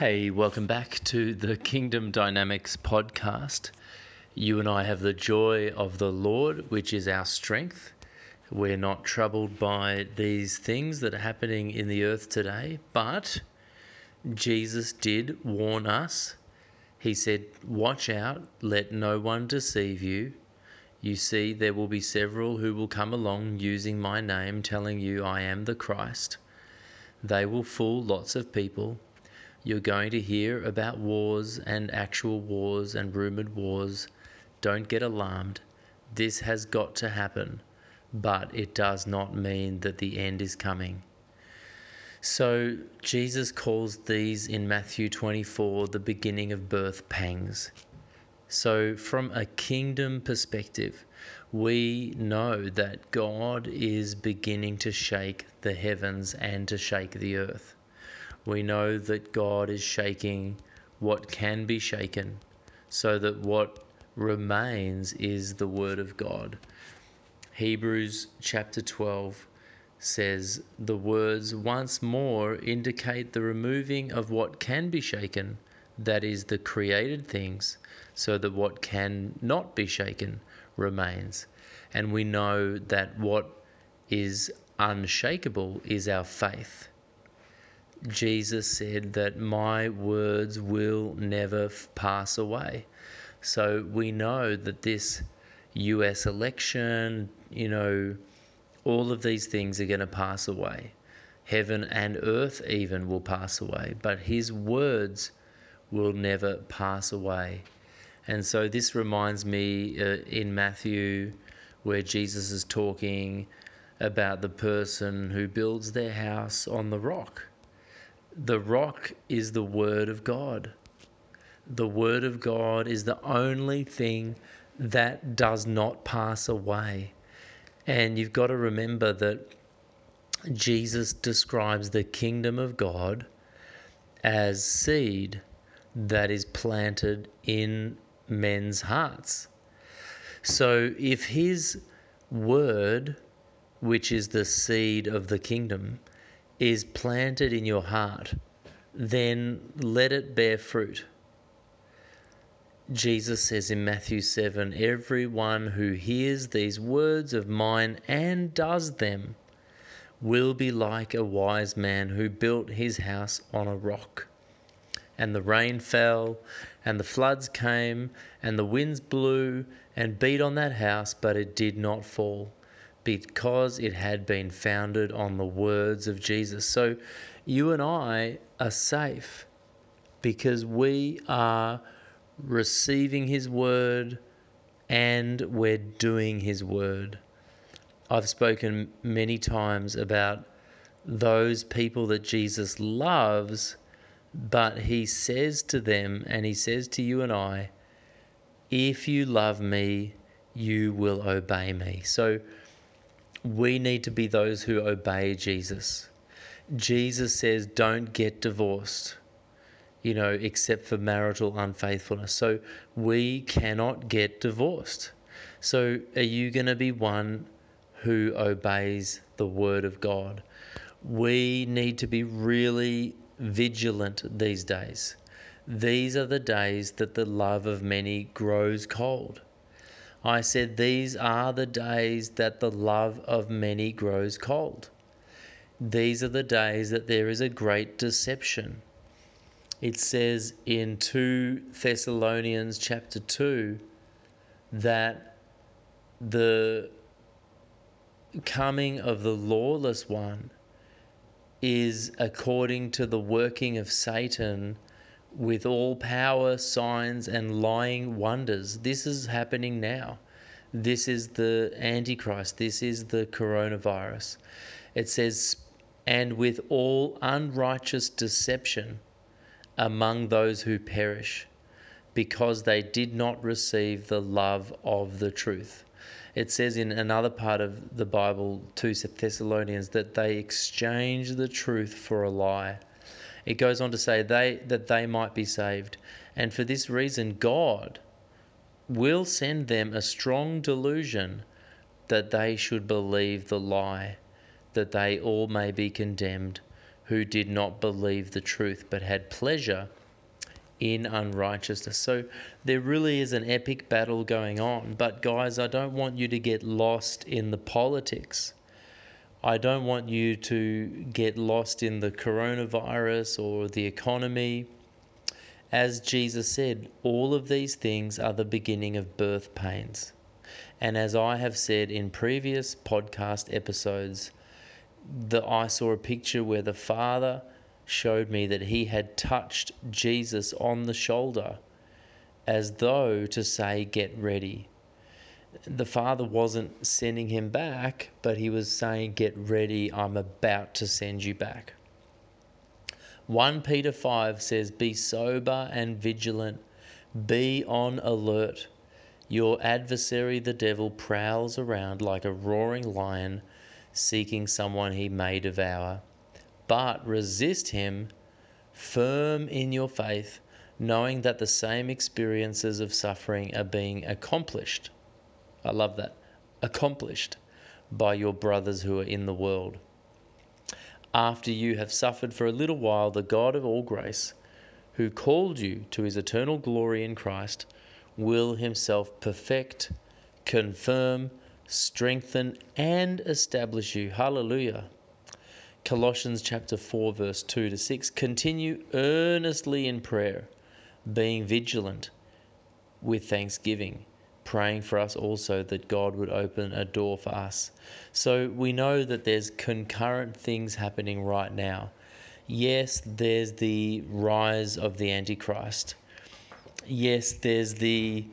Hey, welcome back to the Kingdom Dynamics podcast. You and I have the joy of the Lord, which is our strength. We're not troubled by these things that are happening in the earth today, but Jesus did warn us. He said, Watch out, let no one deceive you. You see, there will be several who will come along using my name, telling you I am the Christ. They will fool lots of people you're going to hear about wars and actual wars and rumored wars. Don't get alarmed. This has got to happen, but it does not mean that the end is coming. So, Jesus calls these in Matthew 24 the beginning of birth pangs. So, from a kingdom perspective, we know that God is beginning to shake the heavens and to shake the earth we know that God is shaking what can be shaken, so that what remains is the Word of God. Hebrews chapter 12 says, The words once more indicate the removing of what can be shaken, that is, the created things, so that what can not be shaken remains. And we know that what is unshakable is our faith. Jesus said that my words will never pass away. So we know that this US election, you know, all of these things are going to pass away. Heaven and earth even will pass away, but his words will never pass away. And so this reminds me uh, in Matthew where Jesus is talking about the person who builds their house on the rock the rock is the Word of God. The Word of God is the only thing that does not pass away. And you've got to remember that Jesus describes the kingdom of God as seed that is planted in men's hearts. So if his word, which is the seed of the kingdom, is planted in your heart, then let it bear fruit. Jesus says in Matthew 7 Everyone who hears these words of mine and does them will be like a wise man who built his house on a rock. And the rain fell, and the floods came, and the winds blew and beat on that house, but it did not fall because it had been founded on the words of Jesus. So you and I are safe because we are receiving His word and we're doing His word. I've spoken many times about those people that Jesus loves, but He says to them, and He says to you and I, if you love me, you will obey me. So we need to be those who obey Jesus. Jesus says, don't get divorced, you know, except for marital unfaithfulness. So we cannot get divorced. So are you going to be one who obeys the word of God? We need to be really vigilant these days. These are the days that the love of many grows cold. I said, These are the days that the love of many grows cold. These are the days that there is a great deception. It says in 2 Thessalonians chapter 2 that the coming of the lawless one is according to the working of Satan with all power, signs, and lying wonders. This is happening now. This is the Antichrist. This is the coronavirus. It says, and with all unrighteous deception among those who perish because they did not receive the love of the truth. It says in another part of the Bible, 2 Thessalonians, that they exchanged the truth for a lie. It goes on to say they that they might be saved. And for this reason God will send them a strong delusion that they should believe the lie, that they all may be condemned who did not believe the truth but had pleasure in unrighteousness. So there really is an epic battle going on. But guys, I don't want you to get lost in the politics. I don't want you to get lost in the coronavirus or the economy. As Jesus said, all of these things are the beginning of birth pains. And as I have said in previous podcast episodes, the I saw a picture where the father showed me that he had touched Jesus on the shoulder as though to say, Get ready. The Father wasn't sending him back, but he was saying, Get ready, I'm about to send you back. 1 Peter 5 says, Be sober and vigilant, be on alert. Your adversary, the devil, prowls around like a roaring lion, seeking someone he may devour but resist him firm in your faith, knowing that the same experiences of suffering are being accomplished. I love that. Accomplished by your brothers who are in the world. After you have suffered for a little while, the God of all grace, who called you to his eternal glory in Christ, will himself perfect, confirm, strengthen, and establish you. Hallelujah. Colossians chapter 4, verse 2 to 6. Continue earnestly in prayer, being vigilant with thanksgiving, praying for us also that God would open a door for us. So we know that there's concurrent things happening right now. Yes, there's the rise of the Antichrist. Yes, there's the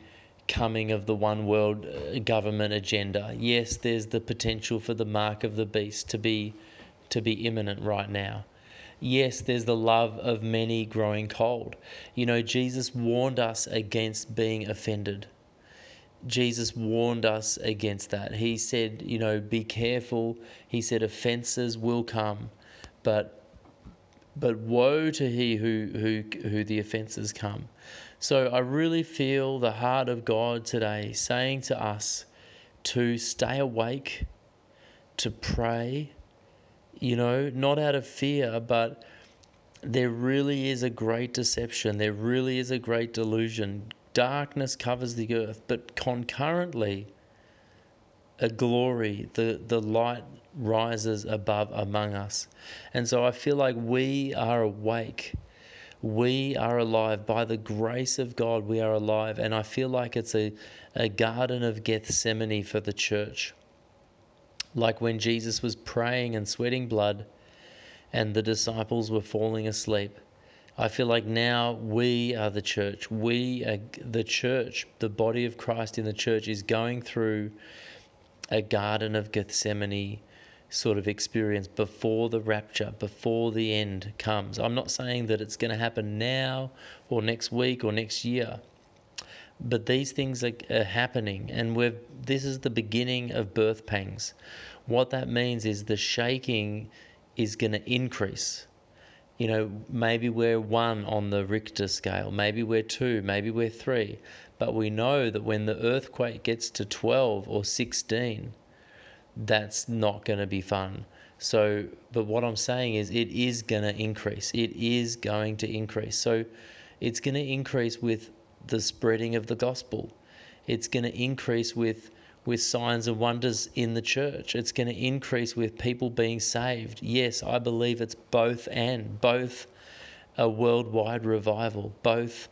coming of the one world uh, government agenda. Yes, there's the potential for the mark of the beast to be to be imminent right now. Yes, there's the love of many growing cold. You know, Jesus warned us against being offended. Jesus warned us against that. He said, you know, be careful. He said offenses will come, but but woe to he who who who the offenses come. So I really feel the heart of God today saying to us to stay awake, to pray, you know, not out of fear, but there really is a great deception. There really is a great delusion. Darkness covers the earth, but concurrently, a glory, the, the light rises above among us. And so I feel like we are awake. We are alive. By the grace of God, we are alive. And I feel like it's a, a garden of Gethsemane for the church like when Jesus was praying and sweating blood and the disciples were falling asleep. I feel like now we are the church. We are the church, the body of Christ in the church is going through a Garden of Gethsemane sort of experience before the rapture, before the end comes. I'm not saying that it's going to happen now or next week or next year, but these things are, are happening, and we're, this is the beginning of birth pangs. What that means is the shaking is going to increase. You know, maybe we're one on the Richter scale, maybe we're two, maybe we're three, but we know that when the earthquake gets to 12 or 16, that's not going to be fun. So, but what I'm saying is it is going to increase. It is going to increase. So, it's going to increase with the spreading of the gospel. It's going to increase with with signs and wonders in the church. It's going to increase with people being saved. Yes, I believe it's both and both a worldwide revival, both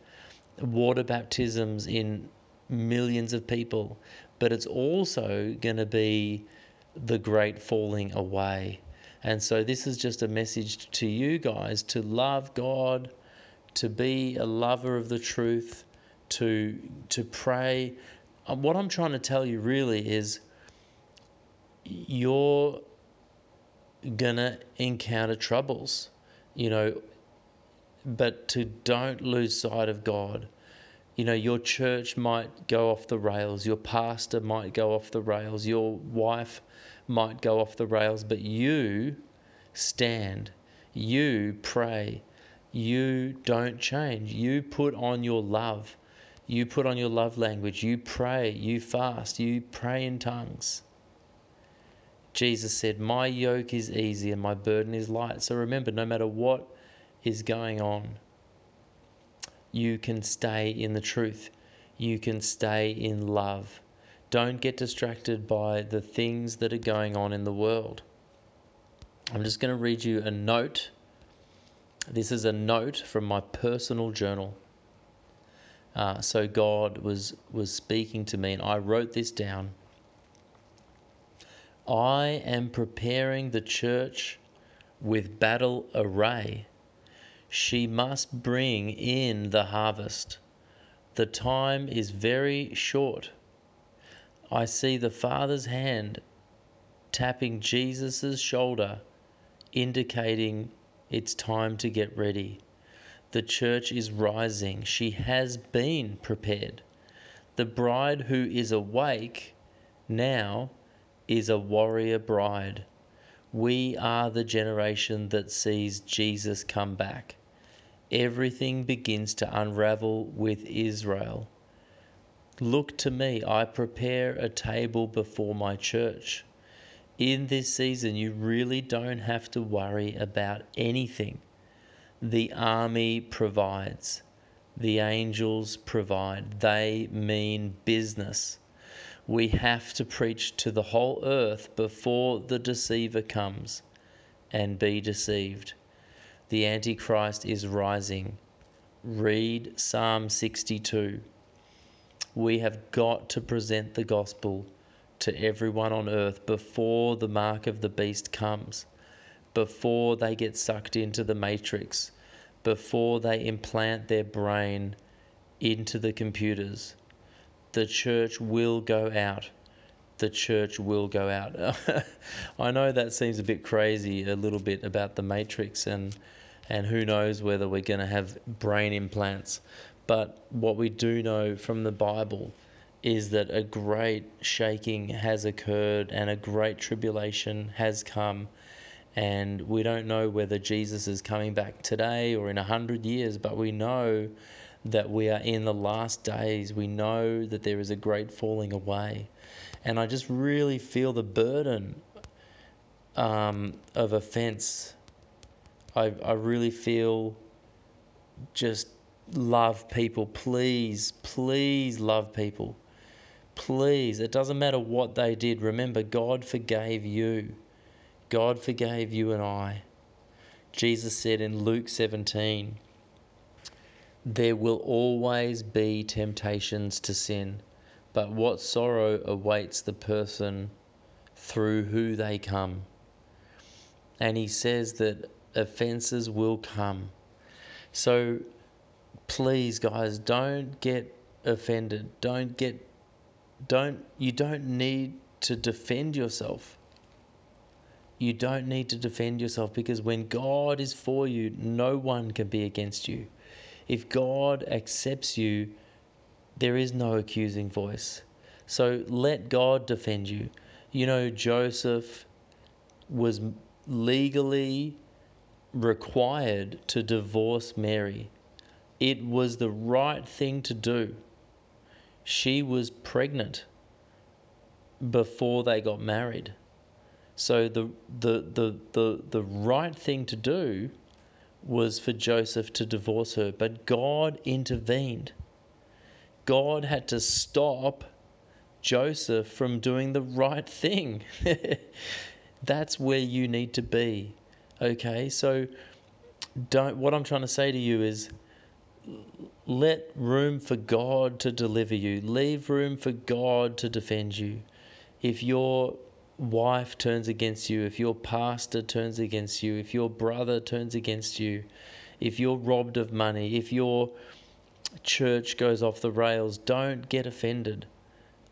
water baptisms in millions of people, but it's also going to be the great falling away. And so, this is just a message to you guys to love God, to be a lover of the truth, to to pray. Um, what I'm trying to tell you really is you're gonna encounter troubles. You know, but to don't lose sight of God. You know, your church might go off the rails, your pastor might go off the rails, your wife might go off the rails, but you stand, you pray, you don't change. You put on your love. You put on your love language. You pray. You fast. You pray in tongues. Jesus said, My yoke is easy and my burden is light. So remember, no matter what is going on, you can stay in the truth. You can stay in love. Don't get distracted by the things that are going on in the world. I'm just going to read you a note this is a note from my personal journal. Uh, so God was was speaking to me, and I wrote this down. I am preparing the church with battle array. She must bring in the harvest. The time is very short. I see the Father's hand tapping Jesus' shoulder, indicating it's time to get ready. The church is rising. She has been prepared. The bride who is awake now is a warrior bride. We are the generation that sees Jesus come back. Everything begins to unravel with Israel. Look to me, I prepare a table before my church in this season, you really don't have to worry about anything. The army provides, the angels provide, they mean business. We have to preach to the whole earth before the deceiver comes and be deceived. The Antichrist is rising. Read Psalm 62. We have got to present the gospel to everyone on earth before the mark of the beast comes, before they get sucked into the matrix, before they implant their brain into the computers. The church will go out. The church will go out. I know that seems a bit crazy, a little bit about the matrix and and who knows whether we're going to have brain implants. But what we do know from the Bible is that a great shaking has occurred and a great tribulation has come. And we don't know whether Jesus is coming back today or in a hundred years, but we know that we are in the last days. We know that there is a great falling away. And I just really feel the burden um, of offense. I, I really feel just love people. Please, please love people. Please, it doesn't matter what they did. Remember, God forgave you. God forgave you and I. Jesus said in Luke 17, There will always be temptations to sin, but what sorrow awaits the person through who they come. And he says that offenses will come. So please, guys, don't get offended. Don't get don't you don't need to defend yourself. You don't need to defend yourself because when God is for you, no one can be against you. If God accepts you, there is no accusing voice. So let God defend you. You know, Joseph was legally required to divorce Mary. It was the right thing to do she was pregnant before they got married. So the, the, the, the, the right thing to do was for Joseph to divorce her, but God intervened. God had to stop Joseph from doing the right thing. That's where you need to be. Okay? So don't what I'm trying to say to you is let room for God to deliver you. Leave room for God to defend you. If your wife turns against you, if your pastor turns against you, if your brother turns against you, if you're robbed of money, if your church goes off the rails, don't get offended.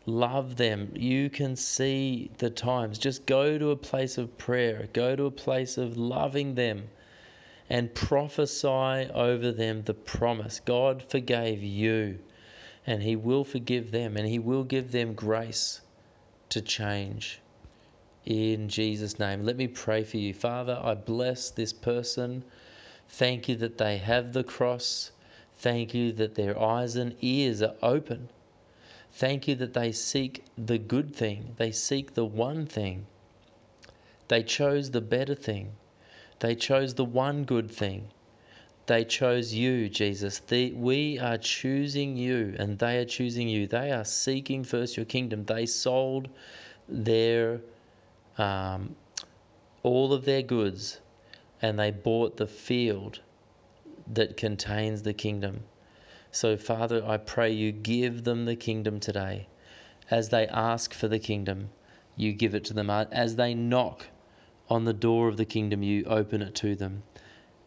Love them. You can see the times. Just go to a place of prayer, go to a place of loving them and prophesy over them the promise. God forgave you, and He will forgive them, and He will give them grace to change. In Jesus' name, let me pray for you. Father, I bless this person. Thank you that they have the cross. Thank you that their eyes and ears are open. Thank you that they seek the good thing, they seek the one thing. They chose the better thing. They chose the one good thing. They chose you, Jesus. The, we are choosing you, and they are choosing you. They are seeking first your kingdom. They sold their um, all of their goods, and they bought the field that contains the kingdom. So, Father, I pray you give them the kingdom today. As they ask for the kingdom, you give it to them. As they knock on the door of the kingdom, you open it to them.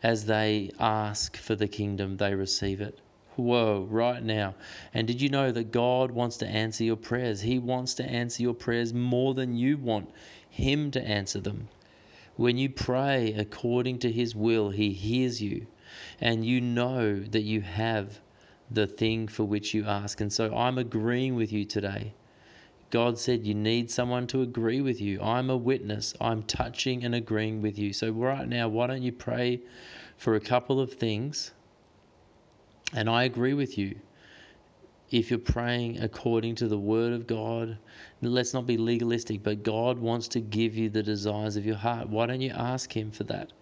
As they ask for the kingdom, they receive it. Whoa, right now. And did you know that God wants to answer your prayers? He wants to answer your prayers more than you want Him to answer them. When you pray according to His will, He hears you, and you know that you have the thing for which you ask. And so I'm agreeing with you today. God said you need someone to agree with you. I'm a witness. I'm touching and agreeing with you. So, right now, why don't you pray for a couple of things? And I agree with you. If you're praying according to the word of God, let's not be legalistic, but God wants to give you the desires of your heart. Why don't you ask Him for that?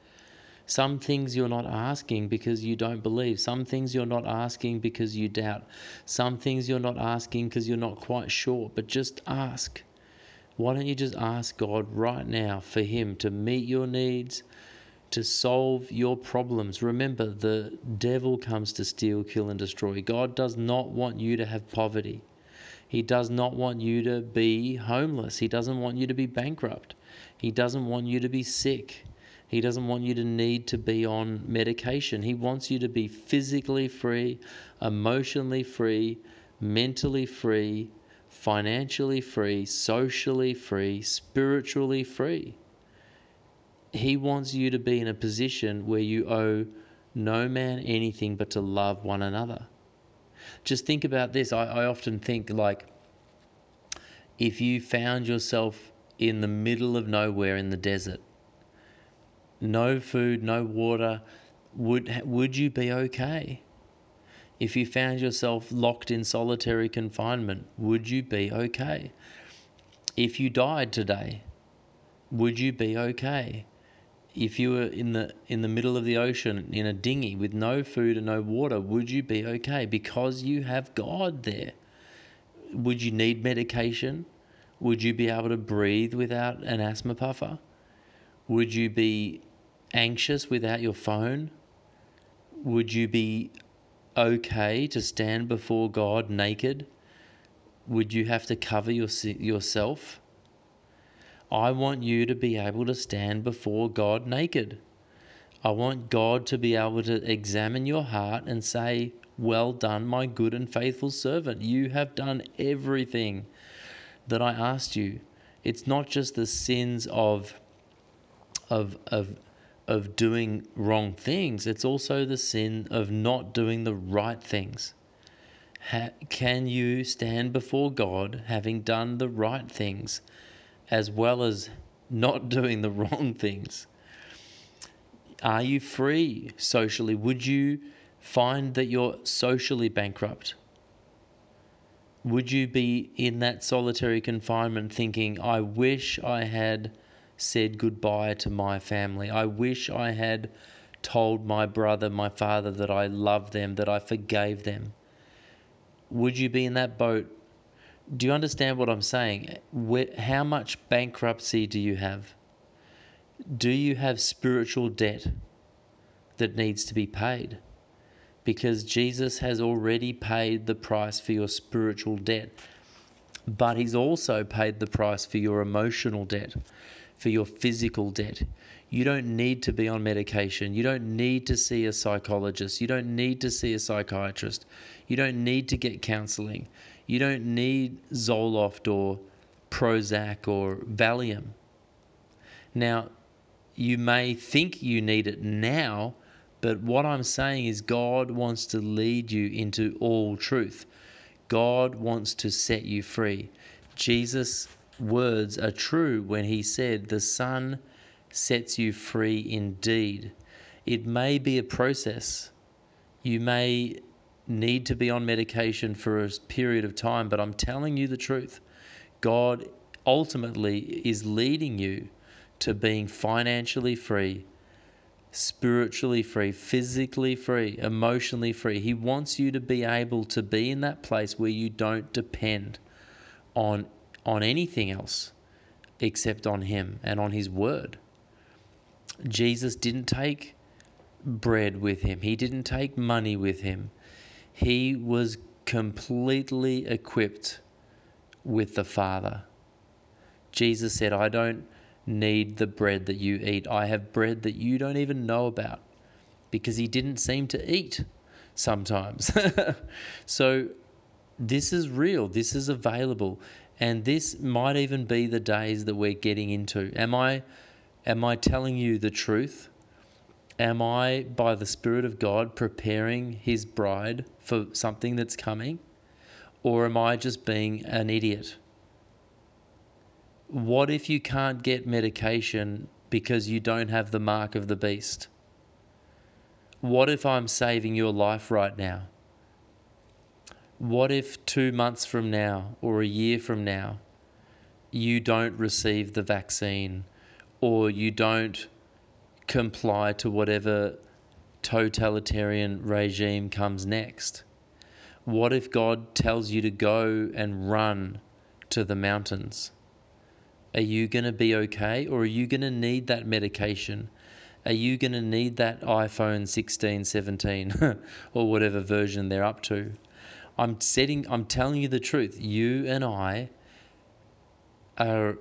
Some things you're not asking because you don't believe. Some things you're not asking because you doubt. Some things you're not asking because you're not quite sure. But just ask. Why don't you just ask God right now for Him to meet your needs, to solve your problems? Remember, the devil comes to steal, kill, and destroy. God does not want you to have poverty. He does not want you to be homeless. He doesn't want you to be bankrupt. He doesn't want you to be sick. He doesn't want you to need to be on medication. He wants you to be physically free, emotionally free, mentally free, financially free, socially free, spiritually free. He wants you to be in a position where you owe no man anything but to love one another. Just think about this. I, I often think like if you found yourself in the middle of nowhere in the desert no food, no water, would would you be okay? If you found yourself locked in solitary confinement, would you be okay? If you died today, would you be okay? If you were in the in the middle of the ocean in a dinghy with no food and no water, would you be okay because you have God there? Would you need medication? Would you be able to breathe without an asthma puffer? Would you be anxious without your phone? Would you be okay to stand before God naked? Would you have to cover your, yourself? I want you to be able to stand before God naked. I want God to be able to examine your heart and say, Well done, my good and faithful servant. You have done everything that I asked you. It's not just the sins of, of, of of doing wrong things, it's also the sin of not doing the right things. Ha- can you stand before God having done the right things as well as not doing the wrong things? Are you free socially? Would you find that you're socially bankrupt? Would you be in that solitary confinement thinking, I wish I had said goodbye to my family. I wish I had told my brother, my father, that I loved them, that I forgave them. Would you be in that boat? Do you understand what I'm saying? How much bankruptcy do you have? Do you have spiritual debt that needs to be paid? Because Jesus has already paid the price for your spiritual debt, but He's also paid the price for your emotional debt for your physical debt. You don't need to be on medication. You don't need to see a psychologist. You don't need to see a psychiatrist. You don't need to get counseling. You don't need Zoloft or Prozac or Valium. Now, you may think you need it now, But what I'm saying is, God wants to lead you into all truth. God wants to set you free. Jesus' words are true when he said, The Son sets you free indeed. It may be a process. You may need to be on medication for a period of time, but I'm telling you the truth. God ultimately is leading you to being financially free, spiritually free, physically free, emotionally free. He wants you to be able to be in that place where you don't depend on on anything else except on him and on his word. Jesus didn't take bread with him. He didn't take money with him. He was completely equipped with the Father. Jesus said, I don't need the bread that you eat. I have bread that you don't even know about because he didn't seem to eat sometimes. so this is real, this is available, and this might even be the days that we're getting into. Am I am I telling you the truth? Am I by the spirit of God preparing his bride for something that's coming? Or am I just being an idiot? What if you can't get medication because you don't have the mark of the beast? What if I'm saving your life right now? What if two months from now or a year from now you don't receive the vaccine or you don't comply to whatever totalitarian regime comes next? What if God tells you to go and run to the mountains? Are you going to be okay or are you going to need that medication? Are you going to need that iPhone 16, 17 or whatever version they're up to? I'm setting I'm telling you the truth. You and I are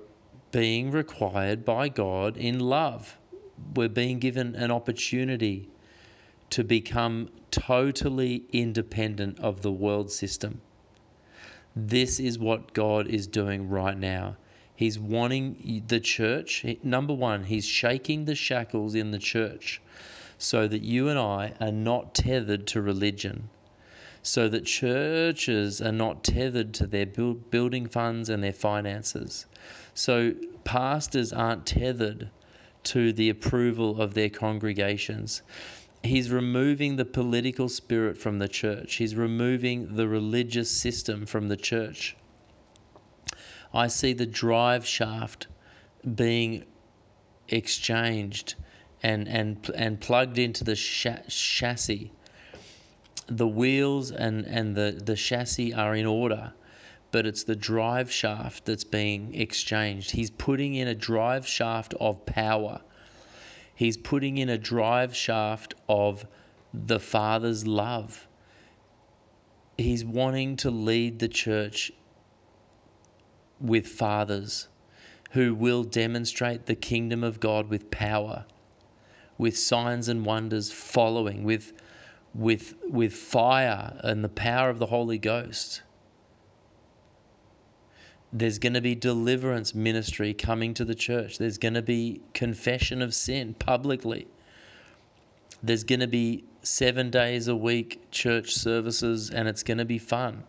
being required by God in love. We're being given an opportunity to become totally independent of the world system. This is what God is doing right now. He's wanting the church, number one, he's shaking the shackles in the church so that you and I are not tethered to religion, so that churches are not tethered to their build, building funds and their finances, so pastors aren't tethered to the approval of their congregations. He's removing the political spirit from the church. He's removing the religious system from the church. I see the drive shaft being exchanged and and and plugged into the chassis. The wheels and and the the chassis are in order, but it's the drive shaft that's being exchanged. He's putting in a drive shaft of power. He's putting in a drive shaft of the Father's love. He's wanting to lead the church with fathers who will demonstrate the kingdom of God with power, with signs and wonders following, with, with, with fire and the power of the Holy Ghost. There's going to be deliverance ministry coming to the church. There's going to be confession of sin publicly. There's going to be seven days a week church services, and it's going to be fun.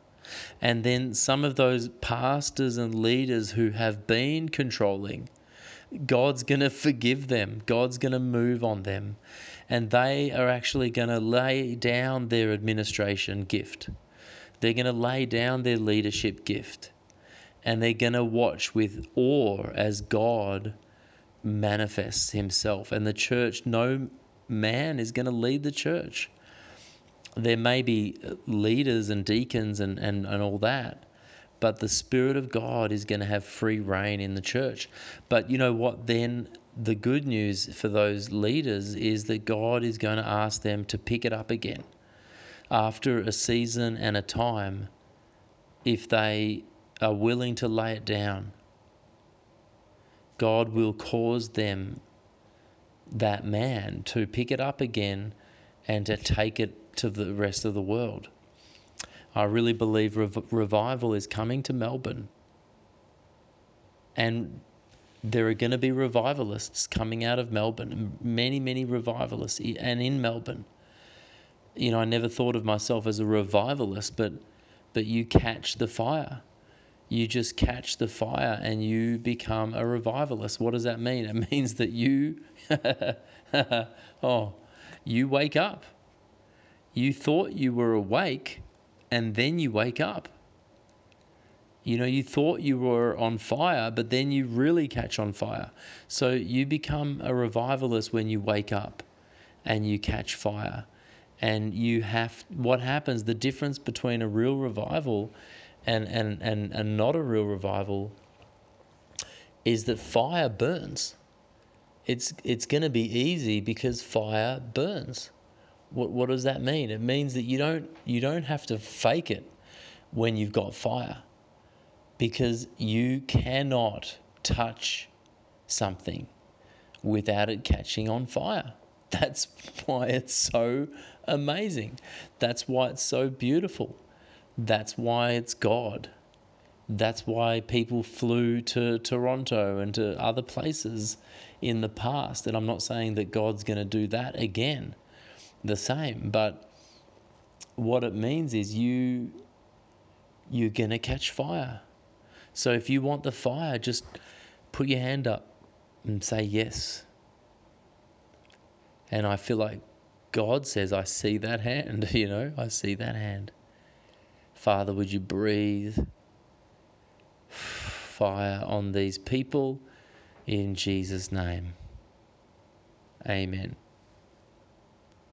And then some of those pastors and leaders who have been controlling, God's going to forgive them. God's going to move on them. And they are actually going to lay down their administration gift. They're going to lay down their leadership gift. And they're going to watch with awe as God manifests himself. And the church, no man is going to lead the church there may be leaders and deacons and, and, and all that, but the Spirit of God is going to have free rein in the church. But you know what? Then the good news for those leaders is that God is going to ask them to pick it up again after a season and a time if they are willing to lay it down. God will cause them, that man, to pick it up again and to take it to the rest of the world. I really believe rev- revival is coming to Melbourne. And there are going to be revivalists coming out of Melbourne, many, many revivalists, and in Melbourne. You know, I never thought of myself as a revivalist, but but you catch the fire. You just catch the fire and you become a revivalist. What does that mean? It means that you, oh, you wake up. You thought you were awake, and then you wake up. You know, you thought you were on fire, but then you really catch on fire. So you become a revivalist when you wake up and you catch fire. And you have what happens, the difference between a real revival and, and, and, and not a real revival is that fire burns. It's, it's going to be easy because fire burns. What, what does that mean? It means that you don't, you don't have to fake it when you've got fire because you cannot touch something without it catching on fire. That's why it's so amazing. That's why it's so beautiful. That's why it's God. That's why people flew to Toronto and to other places in the past. And I'm not saying that God's going to do that again, the same. But what it means is you you're going to catch fire. So if you want the fire, just put your hand up and say yes. And I feel like God says, I see that hand, you know, I see that hand. Father, would you breathe fire on these people in Jesus' name? Amen.